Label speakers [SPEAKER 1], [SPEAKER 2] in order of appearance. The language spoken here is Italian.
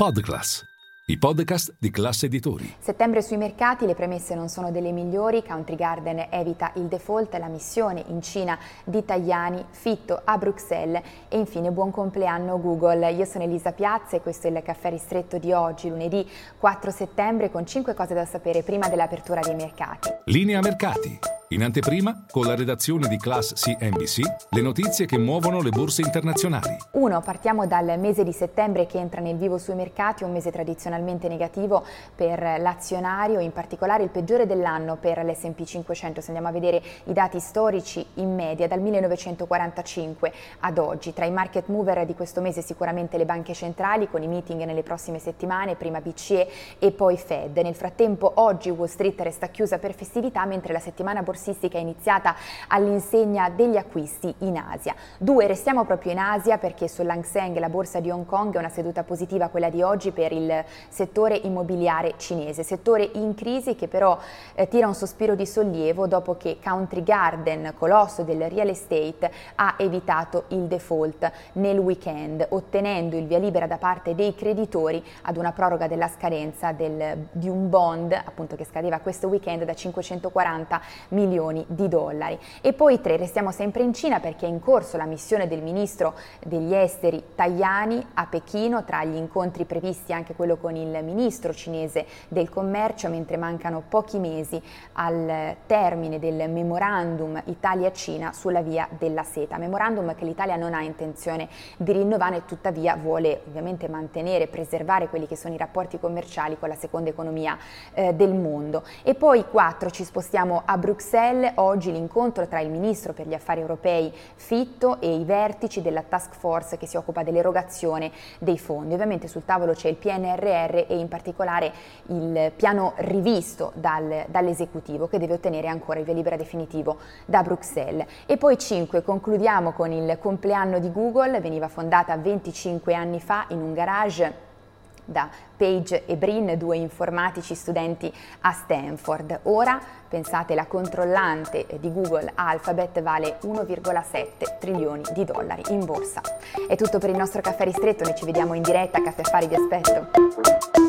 [SPEAKER 1] Podclass, i podcast di classe editori.
[SPEAKER 2] Settembre sui mercati, le premesse non sono delle migliori, Country Garden evita il default, la missione in Cina di Tajani, Fitto a Bruxelles e infine buon compleanno Google. Io sono Elisa Piazza e questo è il caffè ristretto di oggi, lunedì 4 settembre, con 5 cose da sapere prima dell'apertura dei mercati.
[SPEAKER 1] Linea mercati. In anteprima, con la redazione di Class CNBC, le notizie che muovono le borse internazionali.
[SPEAKER 2] 1. Partiamo dal mese di settembre che entra nel vivo sui mercati, un mese tradizionalmente negativo per l'azionario, in particolare il peggiore dell'anno per l'S&P 500. Se andiamo a vedere i dati storici in media dal 1945 ad oggi, tra i market mover di questo mese sicuramente le banche centrali con i meeting nelle prossime settimane, prima BCE e poi Fed. Nel frattempo oggi Wall Street resta chiusa per festività mentre la settimana borsiera borsistica è iniziata all'insegna degli acquisti in Asia. Due, restiamo proprio in Asia perché sull'Hang Seng, la borsa di Hong Kong, è una seduta positiva quella di oggi per il settore immobiliare cinese, settore in crisi che però eh, tira un sospiro di sollievo dopo che Country Garden, colosso del real estate, ha evitato il default nel weekend, ottenendo il via libera da parte dei creditori ad una proroga della scadenza del, di un bond appunto che scadeva questo weekend da 540 milioni milioni di dollari. E poi tre, restiamo sempre in Cina perché è in corso la missione del ministro degli esteri Tajani a Pechino, tra gli incontri previsti anche quello con il ministro cinese del commercio, mentre mancano pochi mesi al termine del memorandum Italia-Cina sulla via della seta. Memorandum che l'Italia non ha intenzione di rinnovare, tuttavia vuole ovviamente mantenere, preservare quelli che sono i rapporti commerciali con la seconda economia eh, del mondo. E poi quattro, ci spostiamo a Bruxelles Bruxelles oggi l'incontro tra il ministro per gli affari europei Fitto e i vertici della task force che si occupa dell'erogazione dei fondi. Ovviamente sul tavolo c'è il PNRR e in particolare il piano rivisto dal, dall'esecutivo che deve ottenere ancora il via libera definitivo da Bruxelles. E poi 5, concludiamo con il compleanno di Google, veniva fondata 25 anni fa in un garage da Page e Brin, due informatici studenti a Stanford. Ora, pensate, la controllante di Google Alphabet vale 1,7 trilioni di dollari in borsa. È tutto per il nostro caffè ristretto, noi ci vediamo in diretta, Caffè Affari vi aspetto.